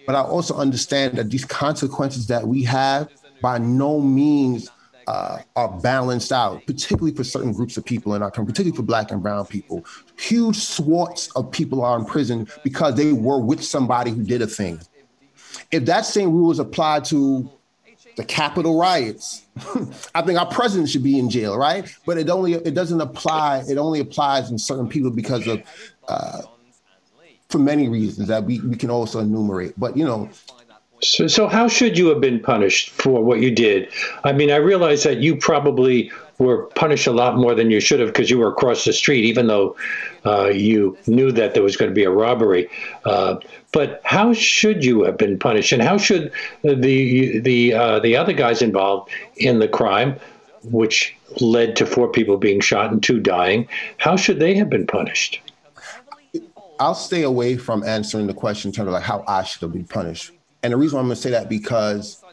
But I also understand that these consequences that we have by no means uh, are balanced out, particularly for certain groups of people in our country, particularly for Black and Brown people. Huge swaths of people are in prison because they were with somebody who did a thing. If that same rule is applied to the Capitol riots, I think our president should be in jail, right? But it only it doesn't apply. It only applies in certain people because of uh, for many reasons that we, we can also enumerate. But you know,
so, so how should you have been punished for what you did? I mean, I realize that you probably were punished a lot more than you should have because you were across the street, even though uh, you knew that there was going to be a robbery. Uh, but how should you have been punished, and how should the the uh, the other guys involved in the crime, which led to four people being shot and two dying, how should they have been punished?
I'll stay away from answering the question in terms of like how I should have been punished and the reason why I'm going to say that because,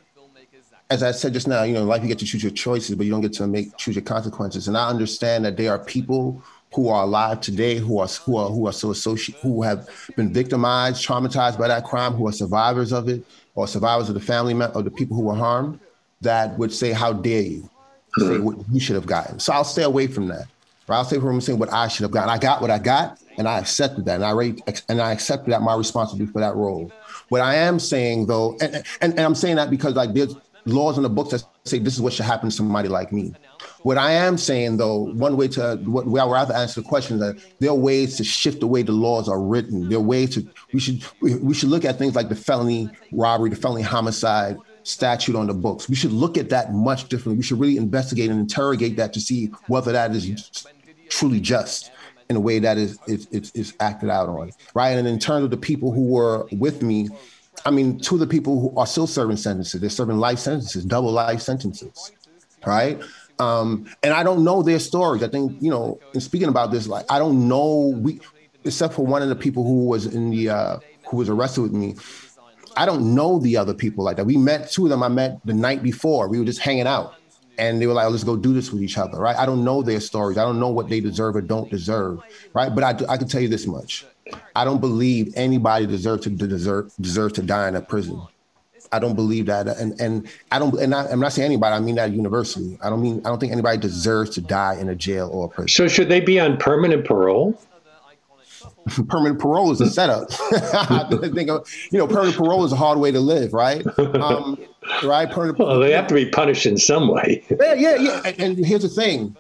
as I said just now, you know, life you get to choose your choices, but you don't get to make choose your consequences. And I understand that there are people who are alive today who are who are who are still associated who have been victimized, traumatized by that crime, who are survivors of it, or survivors of the family of the people who were harmed, that would say, "How dare you?" Hmm. Say what you should have gotten. So I'll stay away from that. Or I'll stay from saying what I should have gotten. I got what I got, and I accepted that, and I rate, and I accepted that my responsibility for that role. What I am saying though, and, and, and I'm saying that because like there's laws in the books that say this is what should happen to somebody like me. What I am saying, though, one way to what I would rather answer the question is that there are ways to shift the way the laws are written. There are ways to we should we should look at things like the felony robbery, the felony homicide statute on the books. We should look at that much differently. We should really investigate and interrogate that to see whether that is truly just in a way that is is, acted out on, right? And in terms of the people who were with me, I mean, two of the people who are still serving sentences, they're serving life sentences, double life sentences, right? Um, and I don't know their stories. I think, you know, in speaking about this, like I don't know we except for one of the people who was in the uh who was arrested with me. I don't know the other people like that. We met two of them I met the night before. We were just hanging out and they were like, oh, let's go do this with each other, right? I don't know their stories. I don't know what they deserve or don't deserve, right? But I, I can tell you this much. I don't believe anybody deserves to deserve deserve to die in a prison. I don't believe that, and and I don't, and I, am not saying anybody. I mean that universally. I don't mean I don't think anybody deserves to die in a jail or a prison.
So should they be on permanent parole?
permanent parole is a setup. I think you know, permanent parole is a hard way to live, right? Um, right?
Permanent, well, they have to be punished in some way.
Yeah, yeah, yeah. And, and here's the thing: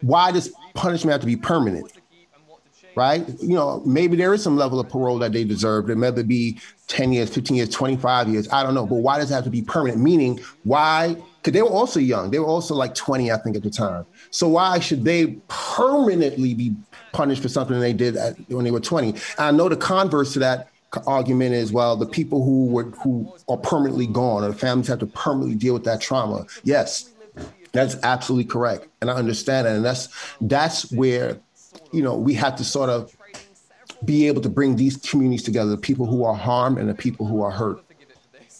why does punishment have to be permanent? Right? You know, maybe there is some level of parole that they deserve. It may be 10 years, 15 years, 25 years. I don't know. But why does it have to be permanent? Meaning, why? Because they were also young. They were also like 20, I think, at the time. So why should they permanently be punished for something they did at, when they were 20. I know the converse to that argument is well, the people who were who are permanently gone or the families have to permanently deal with that trauma. Yes, that's absolutely correct, and I understand it. And that's that's where you know we have to sort of be able to bring these communities together: the people who are harmed and the people who are hurt,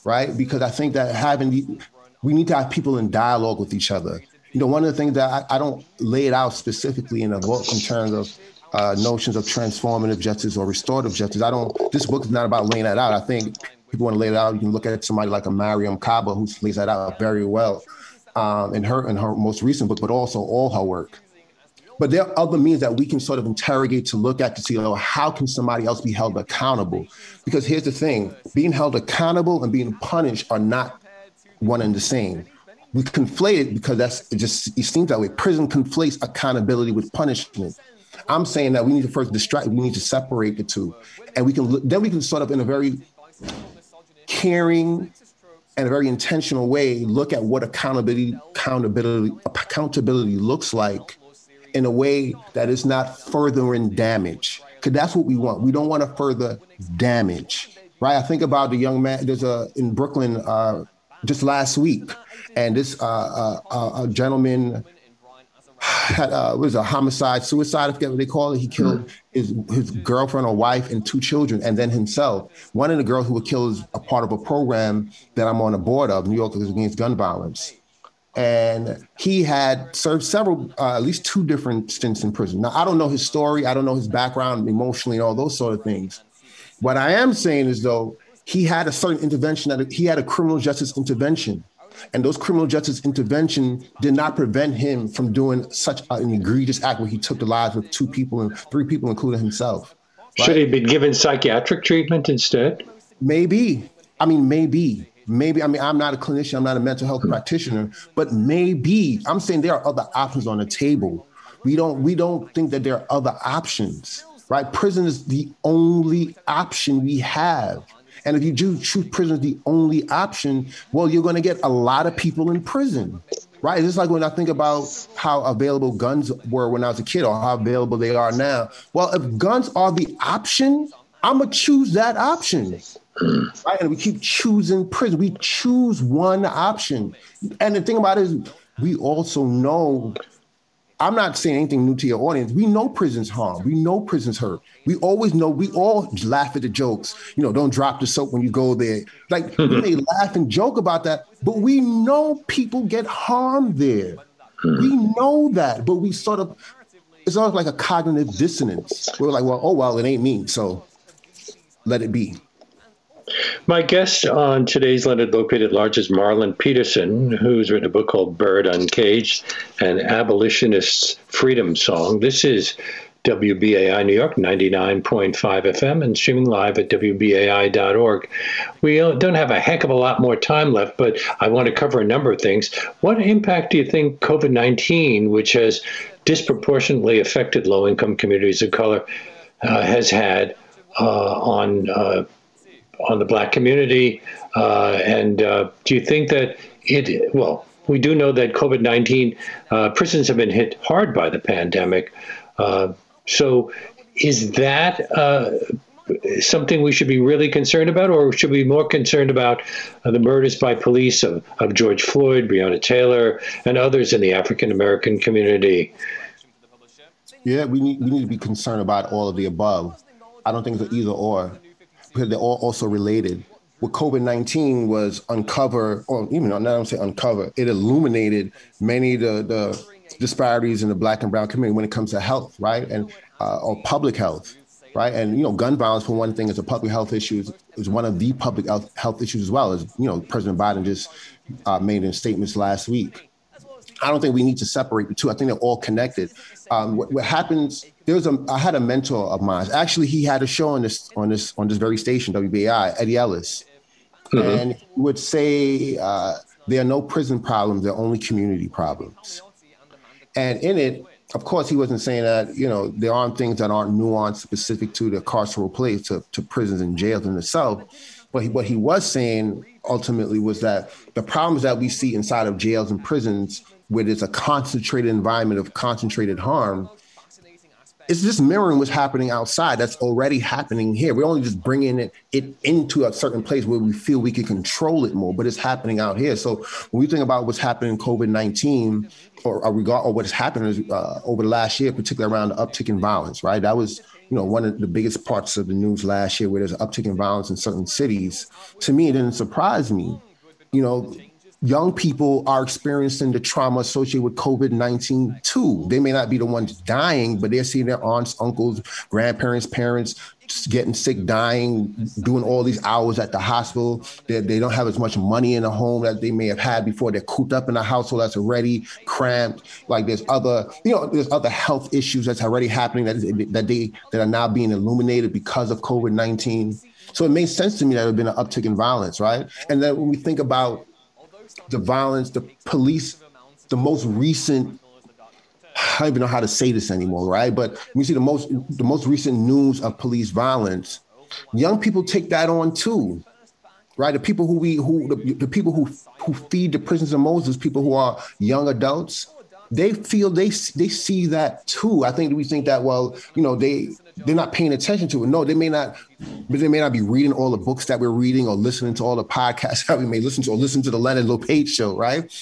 right? Because I think that having we need to have people in dialogue with each other you know, one of the things that I, I don't lay it out specifically in the book in terms of uh, notions of transformative justice or restorative justice. I don't. This book is not about laying that out. I think people want to lay it out. You can look at somebody like a Mariame Kaba who lays that out very well um, in her in her most recent book, but also all her work. But there are other means that we can sort of interrogate to look at to see, you know, how can somebody else be held accountable? Because here's the thing: being held accountable and being punished are not one and the same we conflate it because that's it just it seems that way. Prison conflates accountability with punishment. I'm saying that we need to first distract, we need to separate the two. And we can then we can sort of in a very caring and a very intentional way look at what accountability accountability accountability looks like in a way that is not furthering damage. Because that's what we want. We don't want to further damage. Right? I think about the young man, there's a in Brooklyn uh, just last week and this uh, uh, uh, gentleman had uh, was a homicide, suicide, I forget what they call it. He killed his his girlfriend or wife and two children, and then himself. One of the girls who were killed is a part of a program that I'm on the board of, New Yorkers Against Gun Violence. And he had served several, uh, at least two different stints in prison. Now, I don't know his story. I don't know his background emotionally and all those sort of things. What I am saying is, though, he had a certain intervention that he had a criminal justice intervention and those criminal justice intervention did not prevent him from doing such an egregious act where he took the lives of two people and three people, including himself.
Right? Should he be given psychiatric treatment instead?
Maybe. I mean, maybe. Maybe. I mean, I'm not a clinician, I'm not a mental health practitioner, but maybe. I'm saying there are other options on the table. We don't we don't think that there are other options. Right? Prison is the only option we have. And if you do choose prison as the only option, well, you're going to get a lot of people in prison, right? It's just like when I think about how available guns were when I was a kid or how available they are now. Well, if guns are the option, I'm going to choose that option. Right? And we keep choosing prison. We choose one option. And the thing about it is, we also know I'm not saying anything new to your audience. We know prison's harm. We know prison's hurt. We always know. We all laugh at the jokes. You know, don't drop the soap when you go there. Like we may laugh and joke about that, but we know people get harmed there. We know that, but we sort of it's almost like a cognitive dissonance. We're like, well, oh well, it ain't me, so let it be.
My guest on today's Leonard Lopate at Large is Marlon Peterson, who's written a book called Bird Uncaged, an abolitionist's freedom song. This is WBAI New York 99.5 FM and streaming live at WBAI.org. We don't have a heck of a lot more time left, but I want to cover a number of things. What impact do you think COVID 19, which has disproportionately affected low income communities of color, uh, has had uh, on, uh, on the black community? Uh, and uh, do you think that it, well, we do know that COVID 19 uh, prisons have been hit hard by the pandemic. So, is that something we should be really concerned about, or should we be more concerned about uh, the murders by police of, of George Floyd, Breonna Taylor, and others in the African American community?
Yeah, we need, we need to be concerned about all of the above. I don't think it's either or, they're all also related what COVID 19 was uncover, or even not say uncover, it illuminated many of the, the disparities in the black and brown community when it comes to health, right? And uh, or public health, right? And you know, gun violence for one thing is a public health issue is, is one of the public health issues as well as you know President Biden just uh, made in statements last week. I don't think we need to separate the two. I think they're all connected. Um, what, what, happens? There was a. I had a mentor of mine. Actually, he had a show on this on this on this very station, WBAI, Eddie Ellis, mm-hmm. and would say uh, there are no prison problems, there are only community problems. And in it, of course, he wasn't saying that, you know, there aren't things that aren't nuanced specific to the carceral place, to, to prisons and jails in itself. But he, what he was saying ultimately was that the problems that we see inside of jails and prisons, where there's a concentrated environment of concentrated harm, it's just mirroring what's happening outside that's already happening here. We're only just bringing it, it into a certain place where we feel we can control it more, but it's happening out here. So when we think about what's happening in COVID 19 or, or, regard, or what's happened uh, over the last year, particularly around the uptick in violence, right? That was you know one of the biggest parts of the news last year where there's uptick in violence in certain cities. To me, it didn't surprise me. You know, young people are experiencing the trauma associated with COVID 19 too. They may not be the ones dying, but they're seeing their aunts, uncles, grandparents, parents getting sick, dying, doing all these hours at the hospital. They, they don't have as much money in the home that they may have had before. They're cooped up in a household that's already cramped. Like there's other, you know, there's other health issues that's already happening that, that they that are now being illuminated because of COVID 19. So it makes sense to me that there has been an uptick in violence, right? And then when we think about the violence, the police, the most recent. I don't even know how to say this anymore, right? But we see the most the most recent news of police violence. Young people take that on too, right? The people who we who the, the people who who feed the prisons of Moses, people who are young adults, they feel they they see that too. I think we think that well, you know, they they're not paying attention to it. No, they may not, but they may not be reading all the books that we're reading or listening to all the podcasts that we may listen to or listen to the Leonard Lopate show, right?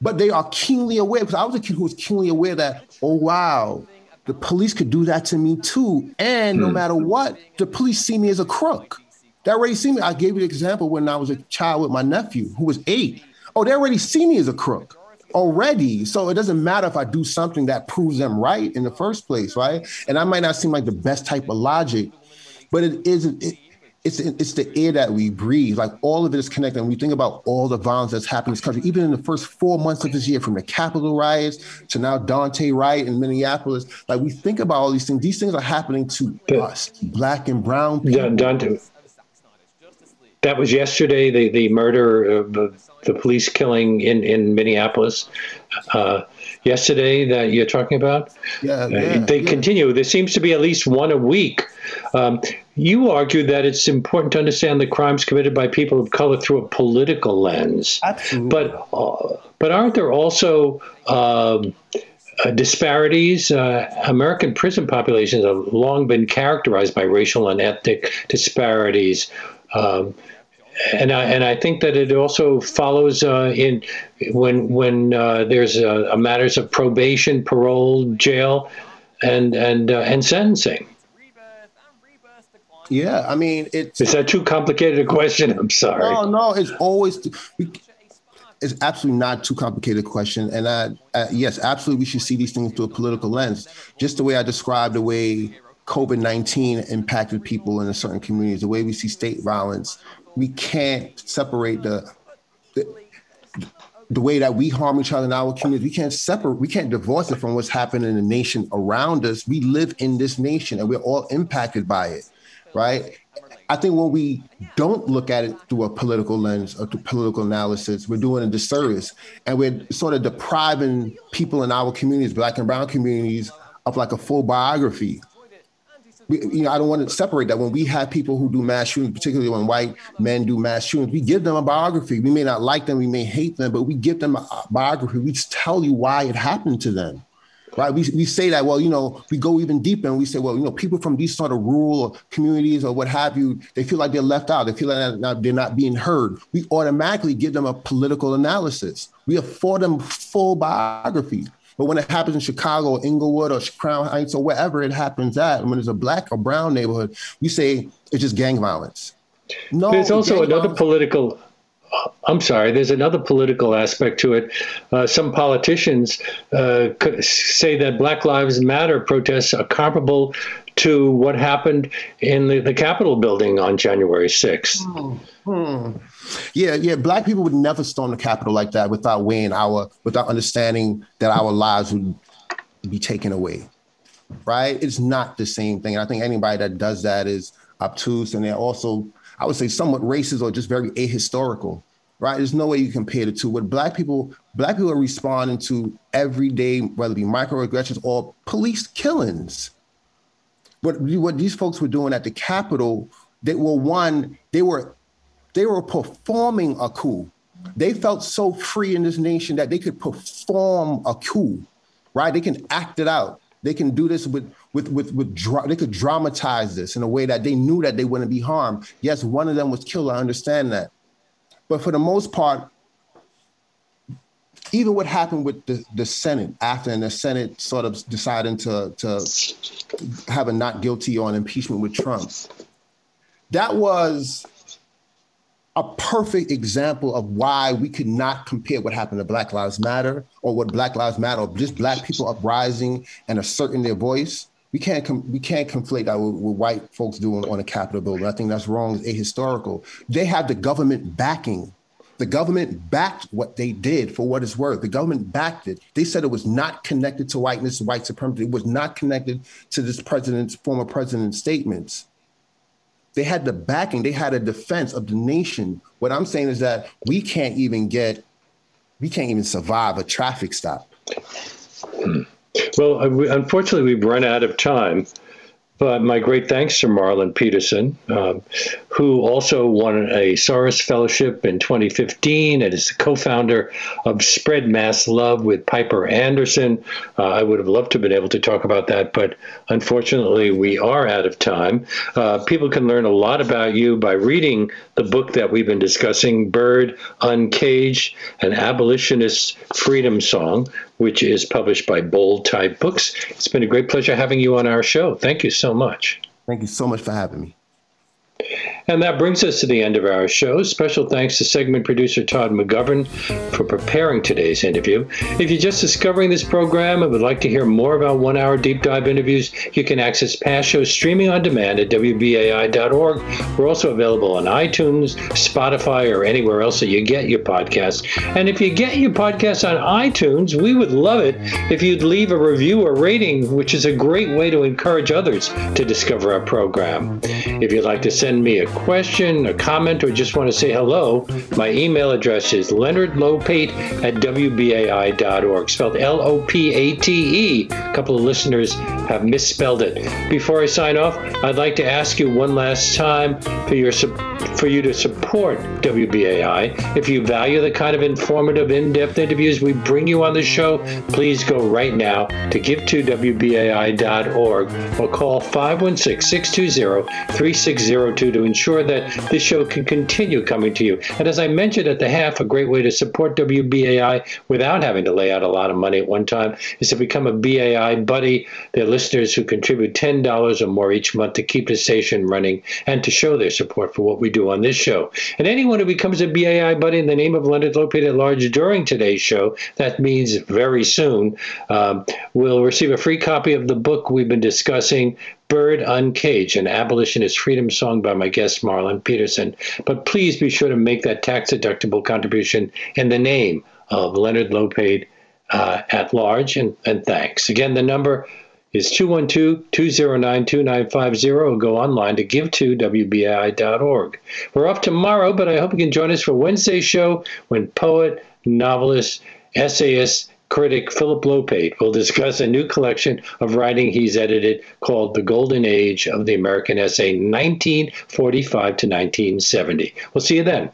But they are keenly aware because I was a kid who was keenly aware that, oh wow, the police could do that to me too. And no hmm. matter what, the police see me as a crook. They already see me. I gave you an example when I was a child with my nephew who was eight. Oh, they already see me as a crook already. So it doesn't matter if I do something that proves them right in the first place, right? And I might not seem like the best type of logic, but it is it, it's it's the air that we breathe. Like all of it is connected. And we think about all the violence that's happened in this country, even in the first four months of this year, from the Capitol riots to now Dante Wright in Minneapolis. Like we think about all these things. These things are happening to us, black and brown people.
Daunte. That was yesterday. The the murder of the police killing in in Minneapolis uh, yesterday that you're talking about.
Yeah, uh,
they
yeah.
continue. There seems to be at least one a week. Um, you argue that it's important to understand the crimes committed by people of color through a political lens.
Absolutely.
But uh, but aren't there also um, uh, disparities. Uh, American prison populations have long been characterized by racial and ethnic disparities. Um, and I, and I think that it also follows uh, in when when uh, there's a, a, matters of probation, parole, jail, and and uh, and sentencing.
Yeah, I mean, it's
is that too complicated a question? I'm sorry.
No, no, it's always it's absolutely not too complicated a question. And I, uh, yes, absolutely, we should see these things through a political lens. Just the way I described the way COVID 19 impacted people in a certain communities, the way we see state violence, we can't separate the, the the way that we harm each other in our community, we can't separate, we can't divorce it from what's happening in the nation around us. We live in this nation and we're all impacted by it, right? I think when we don't look at it through a political lens or through political analysis, we're doing a disservice and we're sort of depriving people in our communities, black and brown communities, of like a full biography you know, I don't want to separate that. When we have people who do mass shootings, particularly when white men do mass shootings, we give them a biography. We may not like them, we may hate them, but we give them a biography. We tell you why it happened to them. Right. We, we say that, well, you know, we go even deeper and we say, well, you know, people from these sort of rural communities or what have you, they feel like they're left out. They feel like they're not being heard. We automatically give them a political analysis. We afford them full biography. But when it happens in Chicago, or Inglewood, or Crown Heights, or wherever it happens at, when it's a black or brown neighborhood, you say it's just gang violence.
No, there's also another violence. political. I'm sorry. There's another political aspect to it. Uh, some politicians uh, say that Black Lives Matter protests are comparable to what happened in the, the Capitol building on January 6th. Hmm.
Hmm. Yeah, yeah. Black people would never storm the Capitol like that without weighing our, without understanding that our lives would be taken away. Right? It's not the same thing. And I think anybody that does that is obtuse and they're also, I would say, somewhat racist or just very ahistorical. Right? There's no way you compare the two. What black people, black people are responding to every day, whether it be microaggressions or police killings. What what these folks were doing at the Capitol, they were one, they were they were performing a coup. They felt so free in this nation that they could perform a coup, right? They can act it out. They can do this with with with with dra- they could dramatize this in a way that they knew that they wouldn't be harmed. Yes, one of them was killed. I understand that, but for the most part, even what happened with the, the Senate after and the Senate sort of deciding to to have a not guilty on impeachment with Trump, that was a perfect example of why we could not compare what happened to Black Lives Matter or what Black Lives Matter, or just Black people uprising and asserting their voice. We can't com- we can't conflate that with, with white folks doing on a Capitol building. I think that's wrong. Ahistorical. They have the government backing. The government backed what they did for what it's worth. The government backed it. They said it was not connected to whiteness, white supremacy. It was not connected to this president's former president's statements. They had the backing, they had a defense of the nation. What I'm saying is that we can't even get, we can't even survive a traffic stop. Hmm.
Well, uh, unfortunately, we've run out of time. But my great thanks to Marlon Peterson, um, who also won a Soros Fellowship in 2015 and is the co founder of Spread Mass Love with Piper Anderson. Uh, I would have loved to have been able to talk about that, but unfortunately, we are out of time. Uh, people can learn a lot about you by reading the book that we've been discussing, Bird Uncaged, an abolitionist freedom song, which is published by Bold Type Books. It's been a great pleasure having you on our show. Thank you so much.
Thank you so much for having me.
And that brings us to the end of our show. Special thanks to segment producer Todd McGovern for preparing today's interview. If you're just discovering this program and would like to hear more about one hour deep dive interviews, you can access past shows streaming on demand at WBAI.org. We're also available on iTunes, Spotify, or anywhere else that you get your podcasts. And if you get your podcasts on iTunes, we would love it if you'd leave a review or rating, which is a great way to encourage others to discover our program. If you'd like to send me a question, a comment, or just want to say hello, my email address is leonardlopate at wbai.org, spelled L O P A T E. A couple of listeners have misspelled it. Before I sign off, I'd like to ask you one last time for your for you to support WBAI. If you value the kind of informative, in-depth interviews we bring you on the show, please go right now to give2wbai.org or call 516-620-3602 to ensure that this show can continue coming to you. And as I mentioned at the half, a great way to support WBAI without having to lay out a lot of money at one time is to become a BAI buddy. They're listeners who contribute $10 or more each month to keep the station running and to show their support for what we do on this show. And anyone who becomes a BAI buddy in the name of Leonard Lopate at Large during today's show, that means very soon, um, will receive a free copy of the book we've been discussing, Bird Uncaged, an abolitionist freedom song by my guest Marlon Peterson. But please be sure to make that tax deductible contribution in the name of Leonard Lopate uh, at large. And, and thanks. Again, the number is 212-209-2950 go online to give to WBAI.org. We're off tomorrow, but I hope you can join us for Wednesday's show when poet, novelist, essayist, critic Philip Lopate will discuss a new collection of writing he's edited called The Golden Age of the American Essay, 1945 to 1970. We'll see you then.